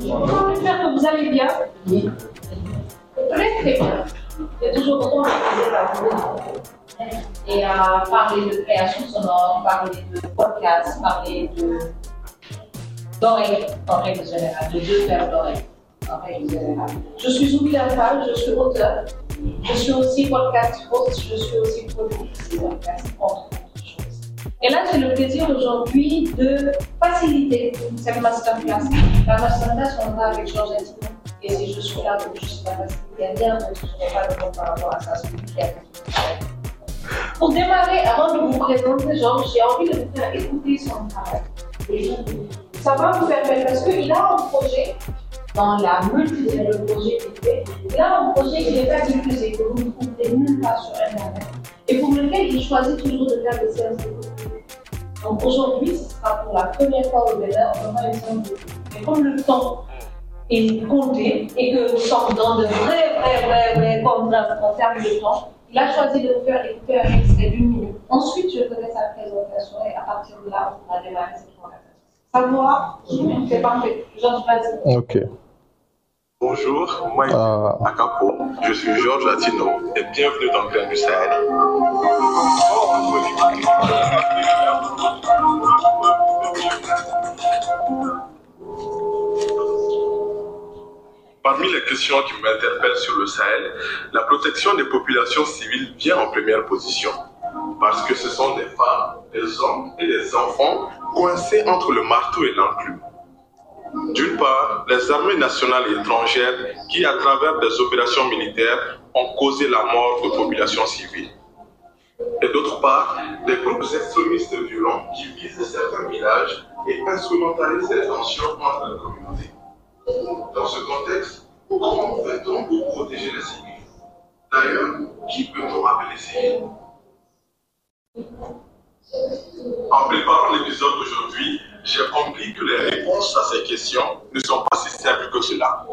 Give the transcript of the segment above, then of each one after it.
J'espère que vous allez bien. Oui. Très très bien. Il y a toujours autant de vous et à parler de création sonore, parler de podcast, parler de d'oreilles en règle générale, de deux paires d'oreilles en règle générale. Je suis Zoubi Alphal, je suis auteur, je suis aussi podcast host, je suis aussi productrice de podcast, entre. Et là, j'ai le plaisir aujourd'hui de faciliter cette masterclass. La masterclass, on va avec Georges Attino. Et si je suis là, donc je suis la bien, donc je n'ai pas de compte par rapport à ça, c'est lui qui Pour démarrer, avant de vous présenter Georges, j'ai envie de vous faire écouter son travail. Ça va vous permettre, parce qu'il a un projet dans la projets qu'il fait. Il a un projet qui n'est pas diffusé, que vous ne trouverez nulle part sur Internet, et pour lequel il choisit toujours de faire des séances de Donc aujourd'hui, ce sera pour la première fois au Bénin, on aura une séance de Mais comme le temps est compté et que nous sommes dans de vrais, vrais, vrais, vrais contraintes en termes de temps, il a choisi de vous faire écouter un extrait d'une minute. Ensuite, je ferai sa présentation et à partir de là, on pourra démarrer cette conversation. Ça vous va? C'est parfait. Georges, vas-y. Ok. Bonjour, moi Ah. Akapo, je suis Georges Latino et bienvenue dans Grain du Sahel. Parmi les questions qui m'interpellent sur le Sahel, la protection des populations civiles vient en première position. Parce que ce sont des femmes, des hommes et des enfants coincés entre le marteau et l'enclume. D'une part, les armées nationales étrangères qui, à travers des opérations militaires, ont causé la mort de populations civiles. Et d'autre part, des groupes extrémistes violents qui visent certains villages et instrumentalisent les tensions entre les communautés. Dans ce contexte, comment fait-on pour protéger les civils? D'ailleurs, qui peut-on appeler civils En préparant l'épisode d'aujourd'hui, j'ai compris que les réponses à ces questions ne sont pas si simples que cela.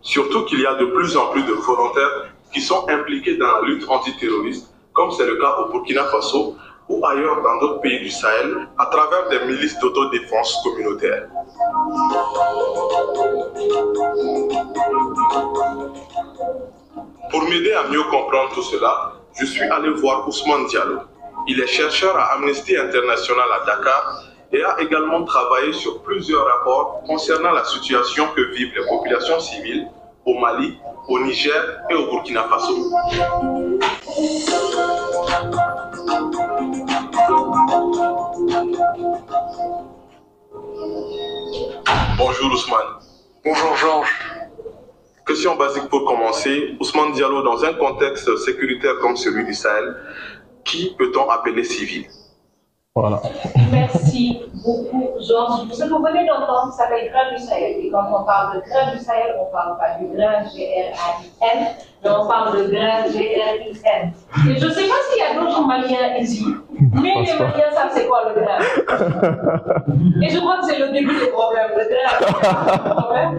Surtout qu'il y a de plus en plus de volontaires qui sont impliqués dans la lutte antiterroriste, comme c'est le cas au Burkina Faso ou ailleurs dans d'autres pays du Sahel, à travers des milices d'autodéfense communautaire. Pour m'aider à mieux comprendre tout cela, je suis allé voir Ousmane Diallo. Il est chercheur à Amnesty International à Dakar et a également travaillé sur plusieurs rapports concernant la situation que vivent les populations civiles au Mali, au Niger et au Burkina Faso. Bonjour Ousmane. Bonjour Georges. Question basique pour commencer. Ousmane Diallo, dans un contexte sécuritaire comme celui du Sahel, qui peut-on appeler civil? Voilà. Merci beaucoup, Georges. Ce que vous venez d'entendre s'appelle grain du Sahel. Et quand on parle de grain du Sahel, on ne parle pas du grain G-R-A-I-N, mais on parle de grain G-R-I-N. Et je ne sais pas s'il y a d'autres Maliens ici, mais les Maliens savent c'est quoi le grain. Et je crois que c'est le début des problèmes. Le grain.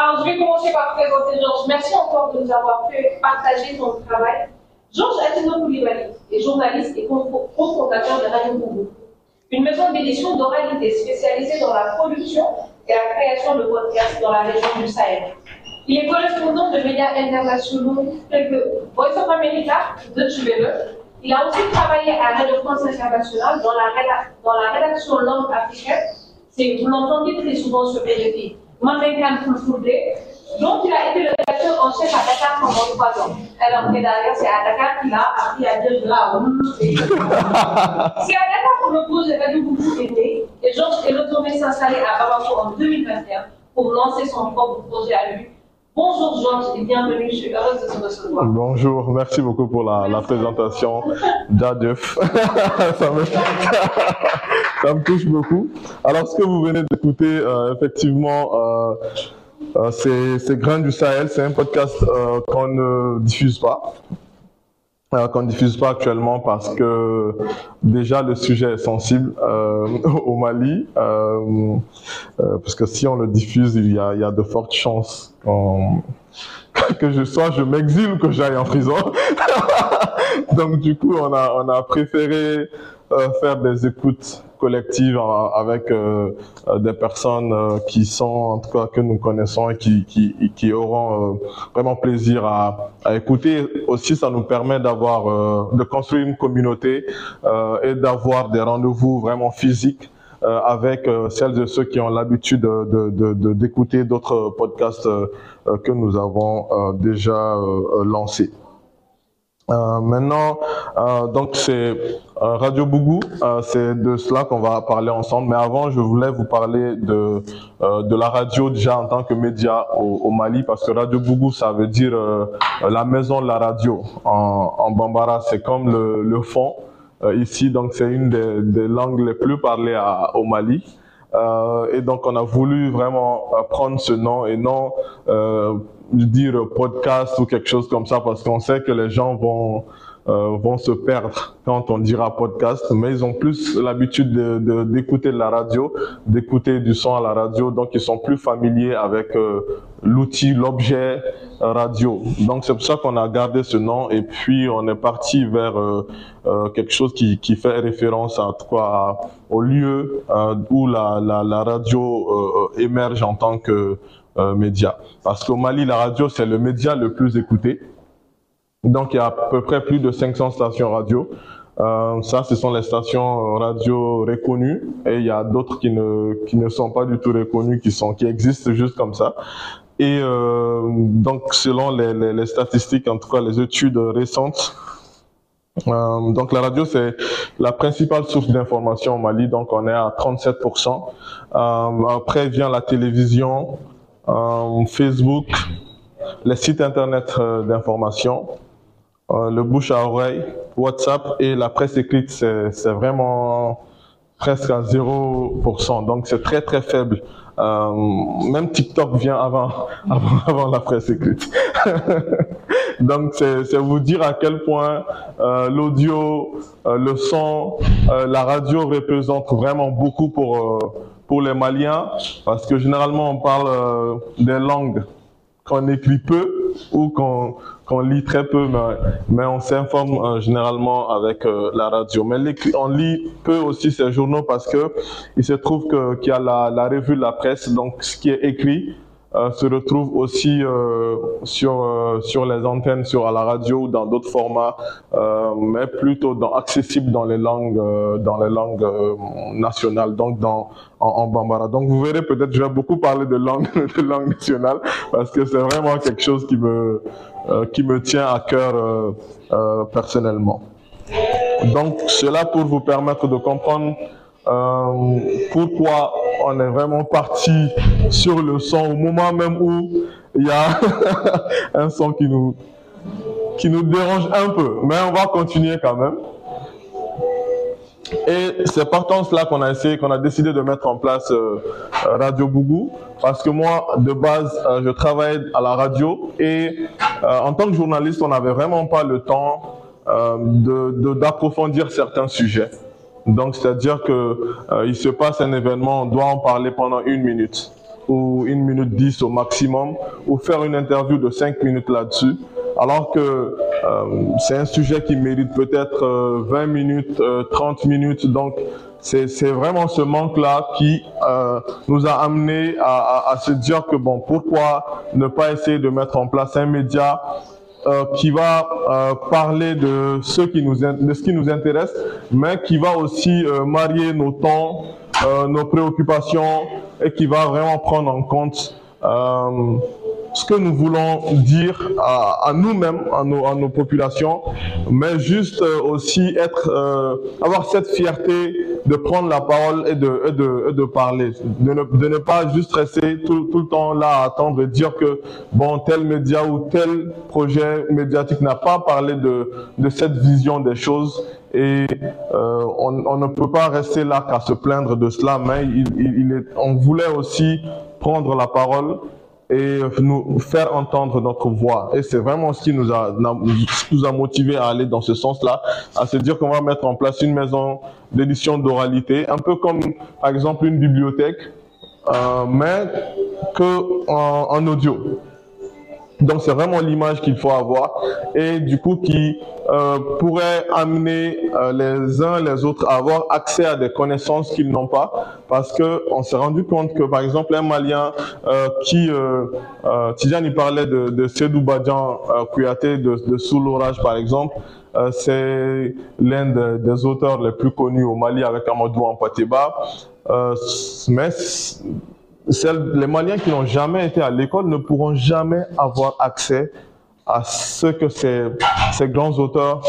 Alors, je vais commencer par présenter Georges. Merci encore de nous avoir fait partager ton travail. Georges Attino Koulibaly est journaliste et co- cofondateur de Radio Congo, une maison d'édition d'oralité spécialisée dans la production et la création de podcasts dans la région du Sahel. Il est correspondant de médias internationaux tels que Voice of America, de Tubele. Il a aussi travaillé à Radio France Internationale dans la, dans la rédaction langue africaine. Vous l'entendez très souvent sur BGT. Mandinkan Fulfulde, dont il a été le chef à Dakar pendant trois ans. Alors que d'ailleurs, c'est à Dakar qu'il a appris à dire grave. C'est à Dakar que le projet Radio Boubou est né et Georges est retourné s'installer à Bamako en 2021 pour lancer son propre projet à lui. Bonjour Georges et bienvenue, je suis heureuse de te recevoir. Bonjour, merci beaucoup pour la, la présentation. Djadjeuf. ça, me, ça me touche beaucoup. Alors, ce que vous venez d'écouter, euh, effectivement, euh, euh, c'est Grain du Sahel. C'est un podcast euh, qu'on ne diffuse pas. Euh, qu'on ne diffuse pas actuellement parce que déjà le sujet est sensible au Mali, parce que si on le diffuse, il y a, de fortes chances que je sois, je m'exile que j'aille en prison. Donc du coup, on a, on a préféré euh, faire des écoutes collectives euh, avec euh, des personnes qui sont, en tout cas, que nous connaissons et qui, qui, qui auront vraiment plaisir à, à écouter. Aussi, ça nous permet d'avoir, de construire une communauté et d'avoir des rendez-vous vraiment physiques euh, avec celles et ceux qui ont l'habitude de, d'écouter d'autres podcasts euh, que nous avons déjà lancés. Euh, maintenant, euh, donc c'est euh, Radio Bougou, euh, c'est de cela qu'on va parler ensemble. Mais avant, je voulais vous parler de euh, de la radio déjà en tant que média au, au Mali, parce que Radio Bougou, ça veut dire euh, la maison de la radio en, en Bambara. C'est comme le, le fond ici, donc c'est une des, des langues les plus parlées à- au Mali. Et donc on a voulu vraiment prendre ce nom et non dire podcast ou quelque chose comme ça parce qu'on sait que les gens vont euh, vont se perdre quand on dira podcast, mais ils ont plus l'habitude de- de- d'écouter de, la radio, d'écouter du son à la radio, donc ils sont plus familiers avec euh, l'outil, l'objet radio. Donc c'est pour ça qu'on a gardé ce nom. Et puis on est parti vers euh, quelque chose qui, qui fait référence à- au lieu où la, la, radio émerge en tant que euh, média. Parce qu'au Mali, la radio, c'est le média le plus écouté. Donc, il y a à peu près plus de 500 stations radio. Euh, ça, ce sont les stations radio reconnues. Et il y a d'autres qui ne, qui ne sont pas du tout reconnues, qui, sont, qui existent juste comme ça. Et euh, donc, selon les, les, statistiques, en tout cas les études récentes, euh, donc la radio, c'est la principale source d'information au Mali, donc on est à 37%. Euh, après vient la télévision, euh, Facebook, les sites internet euh, d'information, euh, le bouche à oreille, WhatsApp et la presse écrite, c'est vraiment presque à 0%. Donc c'est très très faible. Euh, même TikTok vient avant, avant, avant la presse écrite. Donc c'est vous dire à quel point euh, l'audio, euh, le son, euh, la radio représente vraiment beaucoup pour euh, pour les Maliens parce que généralement on parle euh, des langues qu'on écrit peu ou qu'on lit très peu, mais, mais on s'informe euh, généralement avec euh, la radio. Mais on lit peu aussi ces journaux parce que il se trouve qu'il y a la, la revue de la presse, donc ce qui est écrit se retrouve aussi euh, sur euh, sur les antennes, sur à la radio ou dans d'autres formats, euh, mais plutôt dans, accessible dans les langues euh, dans les langues euh, nationales, donc dans en, en bambara. Donc vous verrez peut-être je vais beaucoup parler de langue de langue nationale parce que c'est vraiment quelque chose qui me euh, qui me tient à cœur euh, euh, personnellement. Donc cela pour vous permettre de comprendre euh, pourquoi on est vraiment parti sur le son au moment même où il y a un son qui nous dérange un peu, mais on va continuer quand même. Et c'est partant cela qu'on a essayé, qu'on a décidé de mettre en place euh, Radio Bougou, parce que moi, de base, euh, je travaille à la radio et euh, en tant que journaliste, on n'avait vraiment pas le temps euh, de- d'approfondir certains sujets. Donc, c'est-à-dire que euh, il se passe un événement, on doit en parler pendant une minute ou une minute dix au maximum, ou faire une interview de cinq minutes là-dessus, alors que euh, c'est un sujet qui mérite peut-être euh, 20 minutes, euh, 30 minutes. Donc, c'est vraiment ce manque-là qui euh, nous a amené à- à se dire que bon, pourquoi ne pas essayer de mettre en place un média euh, qui va euh, parler de ce qui nous de ce qui nous intéresse, mais qui va aussi euh, marier nos temps, nos préoccupations et qui va vraiment prendre en compte ce que nous voulons dire à, nous-mêmes, à nos, populations, mais juste euh, aussi être, euh, avoir cette fierté de prendre la parole et de, parler, de ne, pas juste rester tout, le temps là à attendre et dire que bon tel média ou tel projet médiatique n'a pas parlé de, cette vision des choses et euh, on, ne peut pas rester là qu'à se plaindre de cela, mais on voulait aussi prendre la parole et nous faire entendre notre voix. Et c'est vraiment ce qui nous a, nous a motivé à aller dans ce sens-là, à se dire qu'on va mettre en place une maison d'édition d'oralité, un peu comme par exemple une bibliothèque, euh, mais que en, en audio. Donc c'est vraiment l'image qu'il faut avoir et du coup qui euh, pourrait amener euh, les uns les autres à avoir accès à des connaissances qu'ils n'ont pas parce que on s'est rendu compte que par exemple un Malien euh, qui euh, euh, Tidiane il parlait de, de Sedou Badian euh, Kouyaté de, de Sous l'orage par exemple euh, c'est l'un de- des auteurs les plus connus au Mali avec Amadou Ampateba. Mais les Maliens qui n'ont jamais été à l'école ne pourront jamais avoir accès à ce que ces, grands auteurs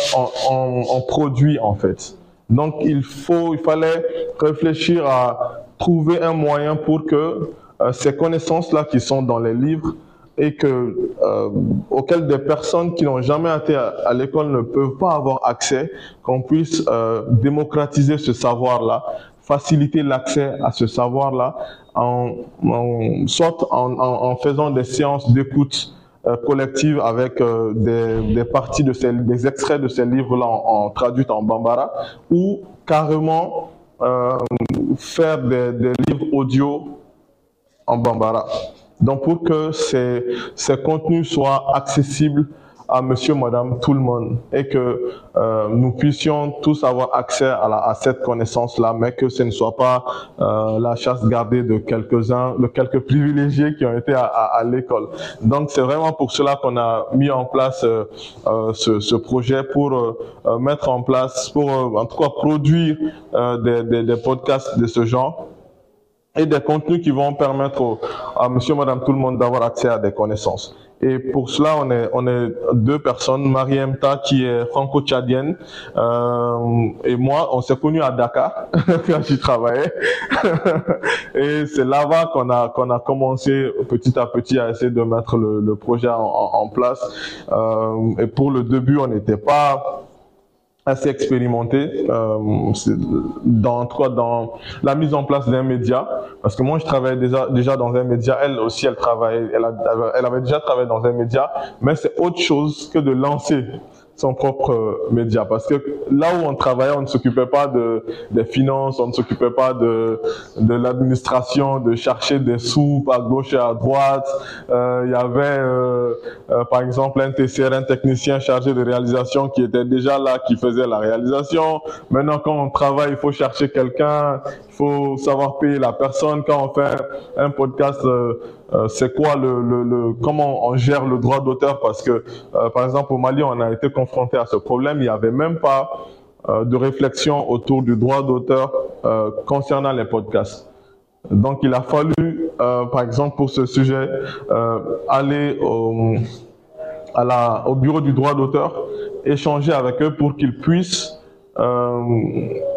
ont, produit en fait. Donc il faut, il fallait réfléchir à trouver un moyen pour que euh, ces connaissances-là qui sont dans les livres et euh, auxquelles des personnes qui n'ont jamais été à, à l'école ne peuvent pas avoir accès, qu'on puisse euh, démocratiser ce savoir-là, faciliter l'accès à ce savoir-là, en, en faisant des séances d'écoute euh, collective avec euh, des, parties de ces, des extraits de ces livres-là en, en bambara, ou carrément euh, faire des, des livres audio en bambara. Donc pour que ces, ces contenus soient accessibles à monsieur, madame, tout le monde et que euh, nous puissions tous avoir accès à, la- à cette connaissance-là, mais que ce ne soit pas euh, la chasse gardée de quelques-uns, de quelques privilégiés qui ont été à, à- à l'école. Donc c'est vraiment pour cela qu'on a mis en place euh, euh, ce, ce projet pour euh, euh, mettre en place, pour en tout cas produire des, des- des podcasts de ce genre et des contenus qui vont permettre à monsieur, madame, tout le monde d'avoir accès à des connaissances. Et pour cela, on est, on est deux personnes, Marie Mta qui est franco-tchadienne euh, et moi, on s'est connus à Dakar quand j'y travaillais. et c'est là-bas qu'on a, qu'on a commencé petit à petit à essayer de mettre le, projet en- en place. Euh, et pour le début, on n'était pas assez expérimenté euh, dans dans la mise en place d'un média. Parce que moi je travaillais déjà déjà dans un média. Elle aussi elle travaillait elle, elle avait déjà travaillé dans un média. Mais c'est autre chose que de lancer son propre euh, média. Parce que là où on travaillait on ne s'occupait pas de des finances on ne s'occupait pas de de l'administration de chercher des sous à gauche et à droite. Euh, il y avait euh, par exemple un TCR un technicien chargé de réalisation qui était déjà là qui faisait la réalisation. Maintenant quand on travaille il faut chercher quelqu'un. Il faut savoir payer la personne. Quand on fait un podcast euh, c'est quoi le, le, le comment on gère le droit d'auteur? Parce que euh, par exemple au Mali on a été confronté à ce problème. Il n'y avait même pas euh, de réflexion autour du droit d'auteur concernant les podcasts. Donc il a fallu par exemple pour ce sujet aller au, à la, au bureau du droit d'auteur échanger avec eux pour qu'ils puissent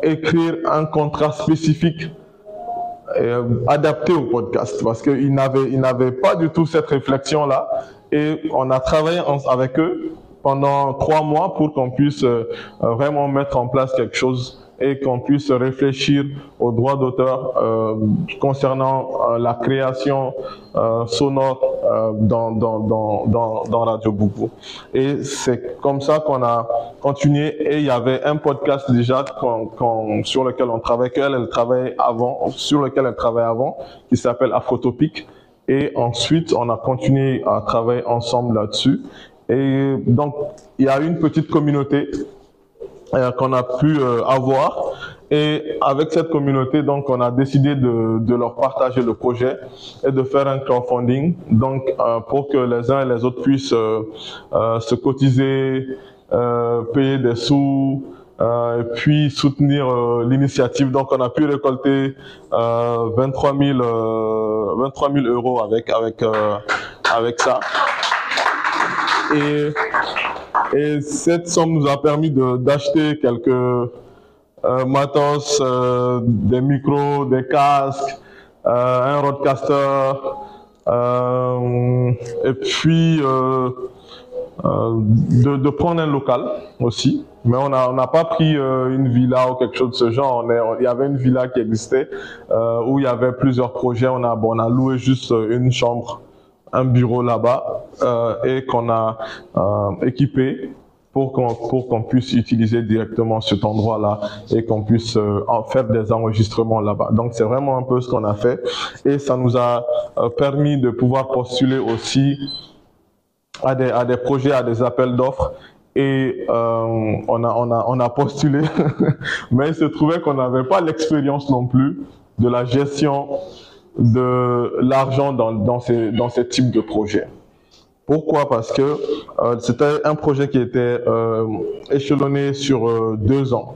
écrire un contrat spécifique euh, adapté au podcast parce qu'ils n'avaient ils n'avaient pas du tout cette réflexion là et on a travaillé en- avec eux pendant trois mois pour qu'on puisse euh, vraiment mettre en place quelque chose et qu'on puisse réfléchir aux droits d'auteur euh, concernant euh, la création euh, sonore dans, dans, dans, dans, Radio Boubou. Et c'est comme ça qu'on a continué et il y avait un podcast déjà qu'on- sur lequel on travaille, qu'elle, elle travaillait avant, sur lequel elle travaillait avant, qui s'appelle Afrotopic. Et ensuite, on a continué à travailler ensemble là-dessus. Et donc, il y a une petite communauté qu'on a pu euh, avoir. Et avec cette communauté, donc, on a décidé de, de leur partager le projet et de faire un crowdfunding, donc, euh, pour que les uns et les autres puissent euh, euh, se cotiser, euh, payer des sous, euh, et puis soutenir euh, l'initiative. Donc, on a pu récolter euh, 23 000, euh, 23 000 euros avec avec euh, avec ça. Et et cette somme nous a permis d'acheter quelques euh, matos, euh, des micros, des casques, euh, un roadcaster, et puis de, prendre un local aussi. Mais on n'a pas pris une villa ou quelque chose de ce genre. Il y avait une villa qui existait où il y avait plusieurs projets. On a, loué juste une chambre, un bureau là-bas euh, et qu'on a euh, équipé pour qu'on pour qu'on puisse utiliser directement cet endroit-là et qu'on puisse euh, faire des enregistrements là-bas. Donc c'est vraiment un peu ce qu'on a fait. Et ça nous a euh, permis de pouvoir postuler aussi à des, à des projets, à des appels d'offres. Et euh, on, a, on, a, on a postulé, mais il se trouvait qu'on n'avait pas l'expérience non plus de la gestion de l'argent dans, dans, dans ces types de projets. Pourquoi? Parce que euh, c'était un projet qui était euh, échelonné sur euh, deux ans.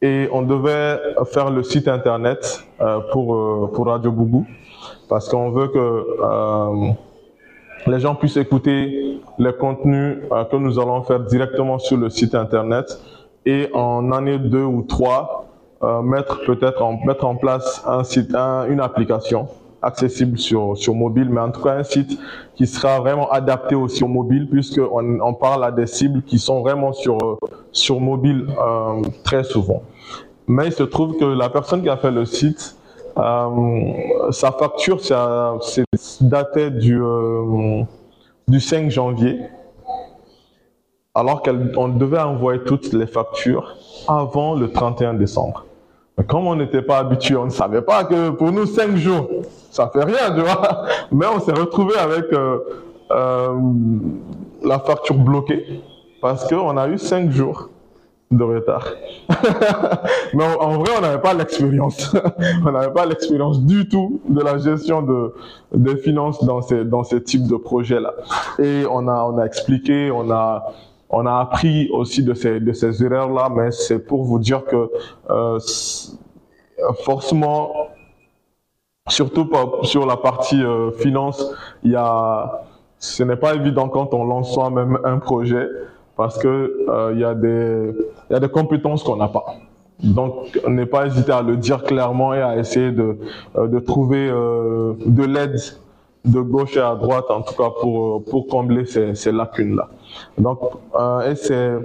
Et on devait faire le site internet pour, pour Radio Boubou parce qu'on veut que les gens puissent écouter les contenus que nous allons faire directement sur le site internet. Et en année deux ou trois mettre peut-être en mettre en place un site un, une application accessible sur, sur mobile, mais en tout cas un site qui sera vraiment adapté aussi au mobile, puisqu'on on parle à des cibles qui sont vraiment sur, sur mobile euh, très souvent. Mais il se trouve que la personne qui a fait le site, euh, sa facture, c'est daté du, euh, du 5 janvier, alors qu'on devait envoyer toutes les factures avant le 31 décembre. Comme on n'était pas habitué, on ne savait pas que pour nous, cinq jours, ça fait rien, tu vois. Mais on s'est retrouvé avec euh, euh, la facture bloquée parce qu'on a eu cinq jours de retard. Mais en, en, vrai, on n'avait pas l'expérience. on n'avait pas l'expérience du tout de la gestion de, des finances dans ces, dans ces types de projets-là. Et on a, on a expliqué, on a, on a appris aussi de ces, erreurs-là, mais c'est pour vous dire que euh, forcément, surtout sur la partie euh, finance, il y a, ce n'est pas évident quand on lance soi-même un projet parce que euh, il y a des, compétences qu'on n'a pas. Donc, n'est pas hésiter à le dire clairement et à essayer de, trouver de l'aide de gauche à droite, en tout cas pour, pour combler ces, lacunes-là. Donc, euh, ces,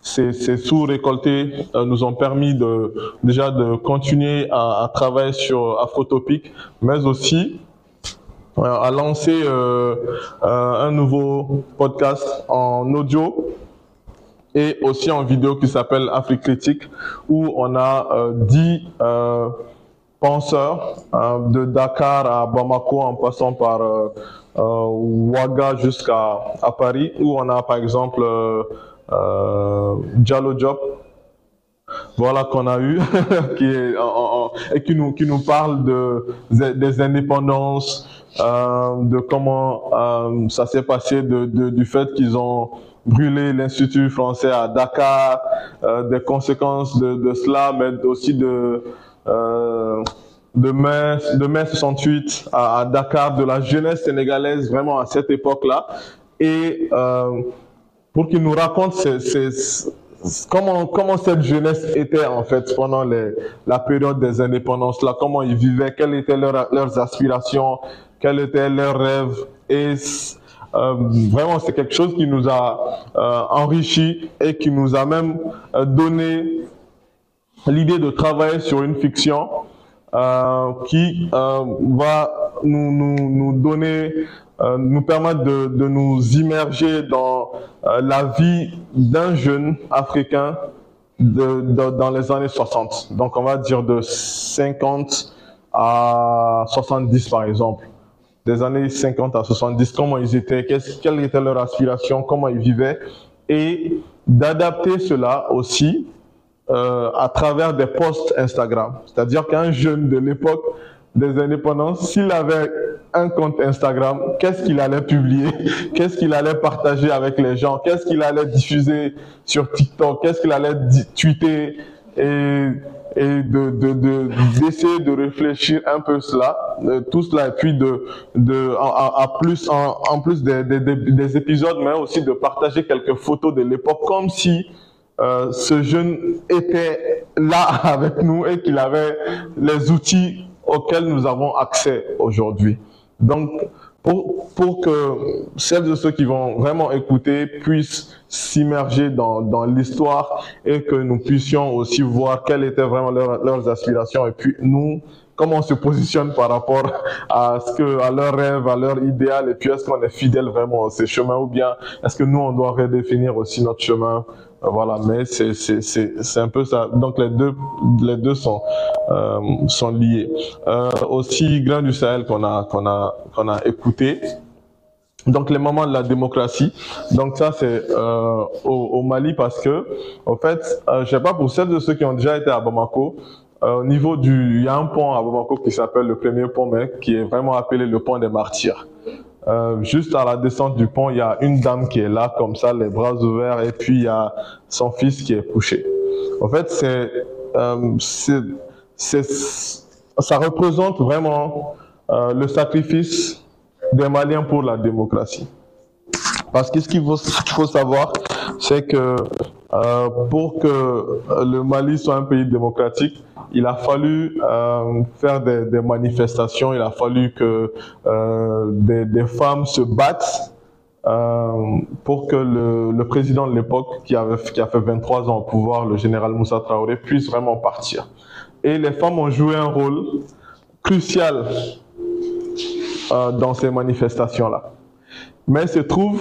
ces, ces sous-récoltés euh, nous ont permis de, déjà de continuer à, travailler sur Afrotopic, mais aussi euh, à lancer euh, un nouveau podcast en audio et aussi en vidéo qui s'appelle Afrique Critique, où on a euh, 10 euh, penseurs euh, de Dakar à Bamako en passant par euh, Ouaga jusqu'à à Paris, où on a par exemple Diallo Diop, voilà qu'on a eu, qui est en, en, et qui nous qui nous parle de des indépendances, euh, de comment euh, ça s'est passé, de, de, du fait qu'ils ont brûlé l'Institut français à Dakar, euh, des conséquences de, de, cela, mais aussi de euh, de mai, de mai 68 à, à, Dakar, de la jeunesse sénégalaise vraiment à cette époque-là, et euh, pour qu'ils nous ces comment, comment cette jeunesse était en fait pendant la période des indépendances là, comment ils vivaient, quelles étaient leurs aspirations, quels étaient leurs rêves. Et euh, vraiment, c'est quelque chose qui nous a euh, enrichi et qui nous a même euh, donné l'idée de travailler sur une fiction qui va nous, nous, nous donner euh, nous permettre de, de, nous immerger dans euh, la vie d'un jeune africain de, dans les années 60. Donc on va dire de 50 à 70 par exemple. Des années 50 à 70, comment ils étaient, quelle était leur aspiration, comment ils vivaient, et d'adapter cela aussi euh, à travers des posts Instagram. C'est-à-dire qu'un jeune de l'époque des indépendances, s'il avait un compte Instagram, qu'est-ce qu'il allait publier, qu'est-ce qu'il allait partager avec les gens, qu'est-ce qu'il allait diffuser sur TikTok, qu'est-ce qu'il allait tweeter? Et, et de, de, de, d'essayer de réfléchir un peu cela, tout cela, et puis de, de, en plus, en, en plus des, des, épisodes, mais aussi de partager quelques photos de l'époque, comme si euh, ce jeune était là avec nous et qu'il avait les outils auxquels nous avons accès aujourd'hui. Donc, pour, pour, que celles et ceux qui vont vraiment écouter puissent s'immerger dans, dans l'histoire et que nous puissions aussi voir quelles étaient vraiment leurs, leurs aspirations et puis nous, comment on se positionne par rapport à ce que, à leurs rêves, à leur idéal et puis est-ce qu'on est fidèle vraiment à ces chemins ou bien est-ce que nous on doit redéfinir aussi notre chemin voilà, mais c'est c'est c'est un peu ça. Donc les deux les deux sont euh, sont liés. Euh, aussi Grain du Sahel qu'on a qu'on a qu'on a écouté. donc les moments de la démocratie. Donc ça c'est euh, au, au, Mali parce que, en fait, euh, je sais pas pour celles de ceux qui ont déjà été à Bamako, euh, au niveau du, il y a un pont à Bamako qui s'appelle le premier pont, mais qui est vraiment appelé le pont des martyrs. Euh, juste à la descente du pont, il y a une dame qui est là comme ça, les bras ouverts, et puis il y a son fils qui est couché. En fait, c'est, euh, c'est, ça représente vraiment euh, le sacrifice des Maliens pour la démocratie. Parce que ce qu'il faut, savoir, c'est que pour que le Mali soit un pays démocratique, il a fallu euh, faire des, manifestations, il a fallu que euh, des, femmes se battent euh, pour que le, président de l'époque, qui, qui a fait 23 ans au pouvoir, le général Moussa Traoré, puisse vraiment partir. Et les femmes ont joué un rôle crucial dans ces manifestations-là. Mais il se trouve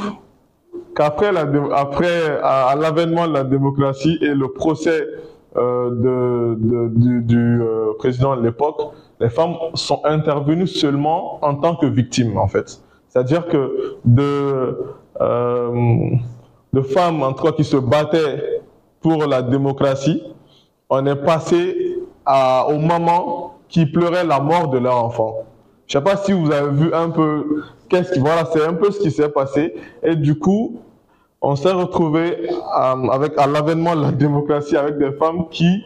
qu'après l'avènement de la démocratie et le procès de, de, du, euh, président de l'époque, les femmes sont intervenues seulement en tant que victimes, en fait. C'est-à-dire que de, euh, de femmes, en tout qui se battaient pour la démocratie, on est passé à, aux mamans qui pleuraient la mort de leur enfant. Je sais pas si vous avez vu un peu, qu'est-ce qui, voilà, c'est un peu ce qui s'est passé. Et du coup, on s'est retrouvé euh, avec à l'avènement de la démocratie avec des femmes qui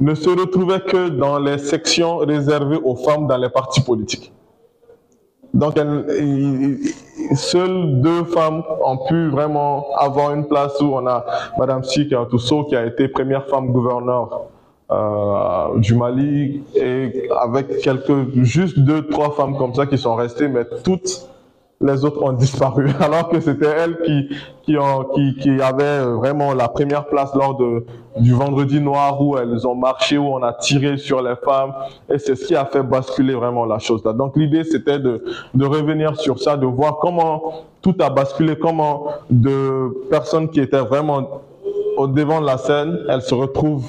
ne se retrouvaient que dans les sections réservées aux femmes dans les partis politiques. Donc, seules deux femmes ont pu vraiment avoir une place où on a Madame Sik Tousso qui a été première femme gouverneure euh, du Mali et avec quelques, juste deux, trois femmes comme ça qui sont restées, mais toutes les autres ont disparu, alors que c'était elles qui, qui, ont, qui, qui avaient vraiment la première place lors de, du vendredi noir où elles ont marché, où on a tiré sur les femmes, et c'est ce qui a fait basculer vraiment la chose là. Donc l'idée c'était de, de revenir sur ça, de voir comment tout a basculé, comment de personnes qui étaient vraiment au devant de la scène, elles se retrouvent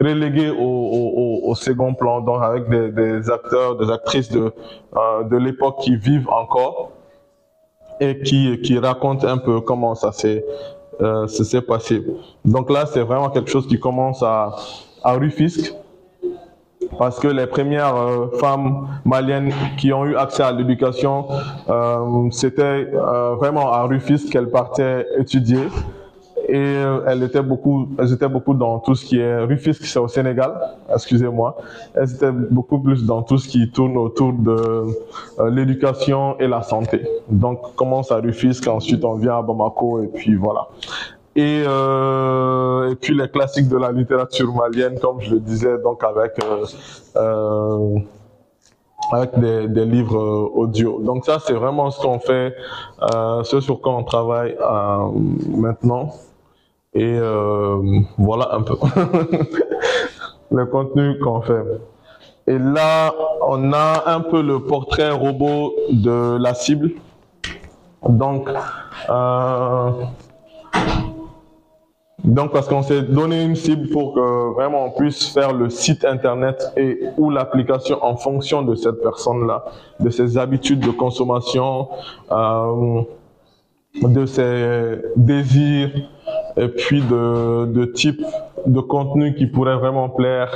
reléguées au, au, au, second plan, donc avec des, des acteurs, des actrices de, euh, de l'époque qui vivent encore et qui, qui raconte un peu comment ça s'est euh, passé. Donc là, c'est vraiment quelque chose qui commence à, à Rufisque, parce que les premières euh, femmes maliennes qui ont eu accès à l'éducation, euh, c'était euh, vraiment à Rufisque qu'elles partaient étudier et euh, elles étaient beaucoup, elles étaient beaucoup dans tout ce qui est Rufisque, c'est au Sénégal, excusez-moi. Elles étaient beaucoup plus dans tout ce qui tourne autour de euh, l'éducation et la santé. Donc, commence à Rufisque, ensuite on vient à Bamako et puis voilà. Et, euh, et puis les classiques de la littérature malienne, comme je le disais, donc avec avec des, livres audio. Donc ça, c'est vraiment ce qu'on fait, ce sur quoi on travaille maintenant. Et euh, voilà un peu le contenu qu'on fait. Et là, on a un peu le portrait robot de la cible. Donc, euh, donc parce qu'on s'est donné une cible pour que vraiment on puisse faire le site internet et ou l'application en fonction de cette personne-là, de ses habitudes de consommation, euh, de ses désirs, et puis de, de type de contenu qui pourrait vraiment plaire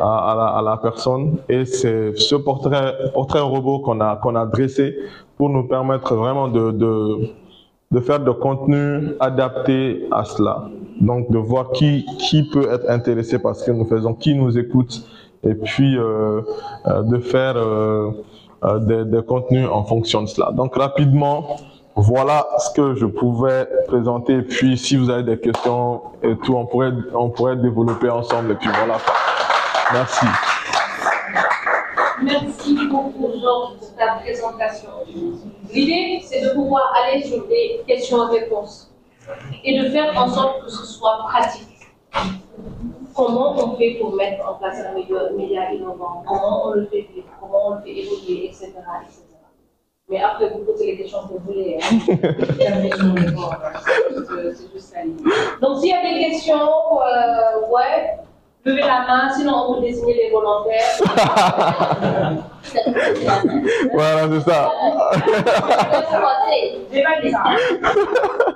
à, la, personne. Et c'est ce portrait, portrait robot qu'on a, qu'on a dressé pour nous permettre vraiment de, de, de faire de contenu adapté à cela. Donc de voir qui, qui peut être intéressé par ce que nous faisons, qui nous écoute, et puis euh, euh, de faire euh des, des contenus en fonction de cela. Donc rapidement, voilà ce que je pouvais présenter. Puis, si vous avez des questions et tout, on pourrait, on pourrait développer ensemble. Et puis voilà. Merci. Merci beaucoup, Jean, pour ta présentation. L'idée, c'est de pouvoir aller sur des questions-réponses et de faire en sorte que ce soit pratique. Comment on fait pour mettre en place un média innovant? Comment on le fait? Vivre Comment on le fait évoluer, etc. etc. Mais après, vous posez les questions que vous voulez. Hein. c'est juste ça. Donc, s'il y a des questions, euh, ouais, Levez la main, sinon on peut désigner les volontaires. Voilà, c'est ça.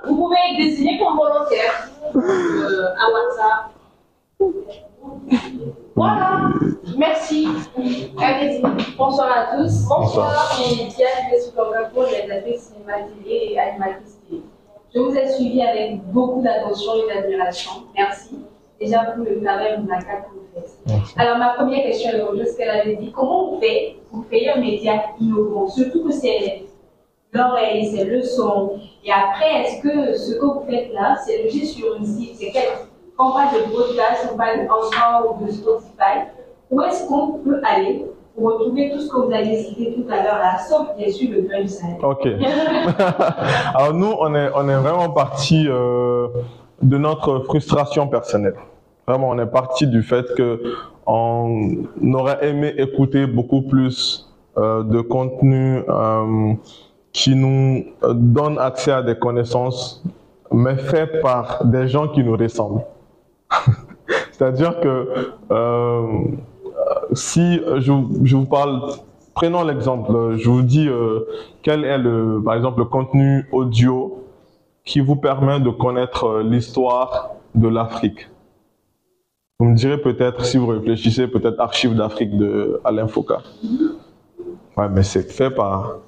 Vous pouvez être désigné comme volontaire euh, à WhatsApp. Voilà, merci. Allez-y. Bonsoir à tous. Bonsoir. Je suis Diane Desoukamako, réalisatrice cinéma télé et animatrice télé. Je vous ai suivi avec beaucoup d'attention et d'admiration. Merci. Déjà pour le travail remarquable que vous faites. Alors, ma première question est rejoint ce qu'elle avait dit. Comment on fait pour créer un média innovant Surtout que c'est l'oreille, c'est le son. Et après, est-ce que ce que vous faites là, c'est logé sur une site? C'est Parle de podcast, on parle d'Anchor ou de Spotify. Où est-ce qu'on peut aller pour retrouver tout ce que vous avez cité tout à l'heure là, sauf bien sûr le grain du Sahel Ok. Alors nous, on est, on est vraiment parti euh, de notre frustration personnelle. Vraiment, on est parti du fait que on aurait aimé écouter beaucoup plus euh, de contenu euh, qui nous donne accès à des connaissances, mais fait par des gens qui nous ressemblent. C'est-à-dire que euh, si je, vous parle, prenons l'exemple, je vous dis euh, quel est le, par exemple, le contenu audio qui vous permet de connaître euh, l'histoire de l'Afrique. Vous me direz peut-être, si vous réfléchissez, peut-être Archives d'Afrique de Alain Foucault. Ouais, mais c'est fait par,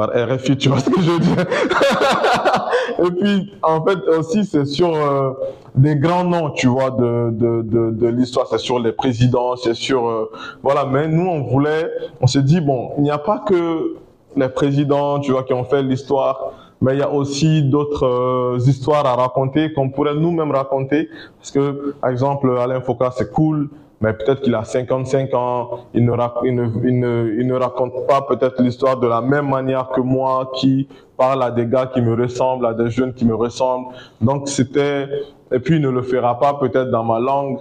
par RFI, tu vois ce que je veux dire? Et puis, en fait, aussi, c'est sur euh, des grands noms, tu vois, de, de, de, l'histoire. C'est sur les présidents, c'est sur... euh, voilà, mais nous, on voulait... On s'est dit, bon, il n'y a pas que les présidents, tu vois, qui ont fait l'histoire, mais il y a aussi d'autres euh, histoires à raconter qu'on pourrait nous-mêmes raconter. Parce que, par exemple, Alain Foucault, c'est cool, mais peut-être qu'il a 55 ans, il ne, il il ne, il ne raconte pas peut-être l'histoire de la même manière que moi, qui parle à des gars qui me ressemblent, à des jeunes qui me ressemblent. Donc c'était, et puis il ne le fera pas peut-être dans ma langue,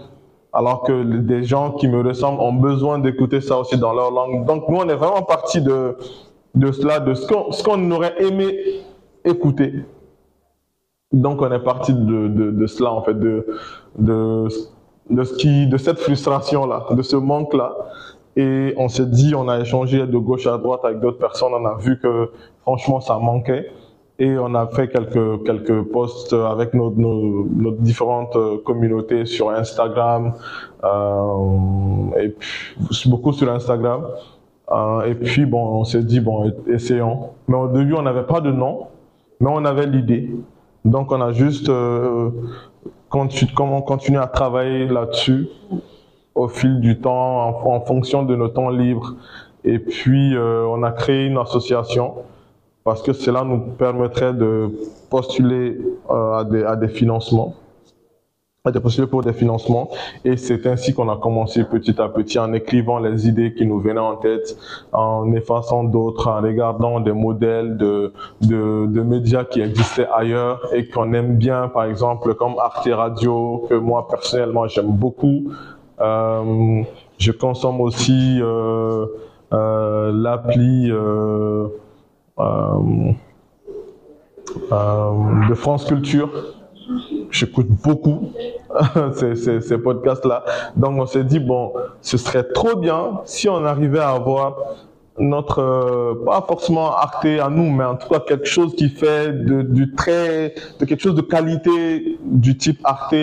alors que des gens qui me ressemblent ont besoin d'écouter ça aussi dans leur langue. Donc nous, on est vraiment parti de, de cela, de ce qu'on, ce aurait aimé écouter. Donc on est parti de, de, cela en fait, de, de ce qui, de cette frustration là, de ce manque là. Et on s'est dit, on a échangé de gauche à droite avec d'autres personnes, on a vu que franchement ça manquait. Et on a fait quelques, quelques posts avec nos, nos, différentes euh, communautés sur Instagram, euh, et puis beaucoup sur Instagram. Euh, et puis bon, on s'est dit, bon, essayons. Mais au début, on n'avait pas de nom, mais on avait l'idée. Donc on a juste continu, comment continuer à travailler là-dessus au fil du temps, en, fonction de nos temps libres. Et puis euh, on a créé une association parce que cela nous permettrait de postuler euh, à des financements, à des postuler pour des financements. Et c'est ainsi qu'on a commencé petit à petit en écrivant les idées qui nous venaient en tête, en effaçant d'autres, en regardant des modèles de, de, de médias qui existaient ailleurs et qu'on aime bien, par exemple comme Arte Radio, que moi personnellement j'aime beaucoup. Euh, je consomme aussi euh, euh, l'appli de France Culture. J'écoute beaucoup ces, podcasts-là. Donc on s'est dit, bon, ce serait trop bien si on arrivait à avoir notre, euh, pas forcément Arte à nous, mais en tout cas quelque chose qui fait de, du très, de quelque chose de qualité du type Arte,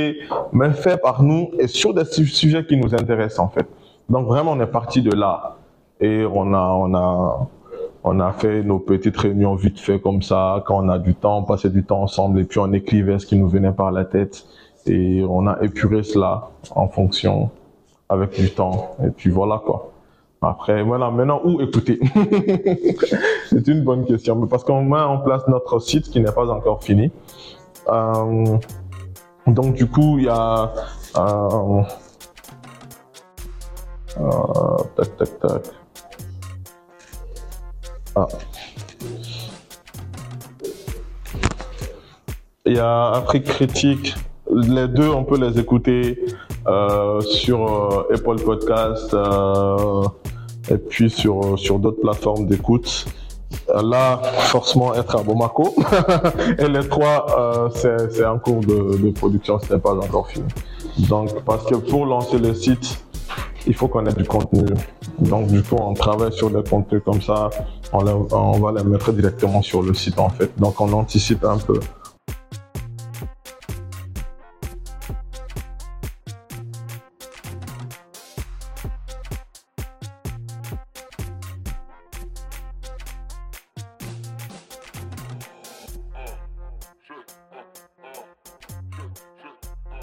mais fait par nous et sur des su- sujets qui nous intéressent en fait. Donc vraiment on est parti de là et on a, on a, on a fait nos petites réunions vite fait comme ça, quand on a du temps, on passait du temps ensemble et puis on écrivait ce qui nous venait par la tête et on a épuré cela en fonction avec du temps et puis voilà quoi. Après, voilà, maintenant où écouter? C'est une bonne question, parce qu'on met en place notre site qui n'est pas encore fini. Euh, donc du coup, il y a euh, euh, tac tac tac. Ah. Il y a Afrique Critique. Les deux, on peut les écouter euh, sur euh, Apple Podcast euh, et puis sur, d'autres plateformes d'écoute. Là, forcément, être à Bamako. et les trois, c'est c'est en cours de, de production, ce n'est pas encore fini. Donc, parce que pour lancer le site, il faut qu'on ait du contenu. Donc, du coup, on travaille sur des contenus comme ça. On, les- on va les mettre directement sur le site, en fait. Donc, on anticipe un peu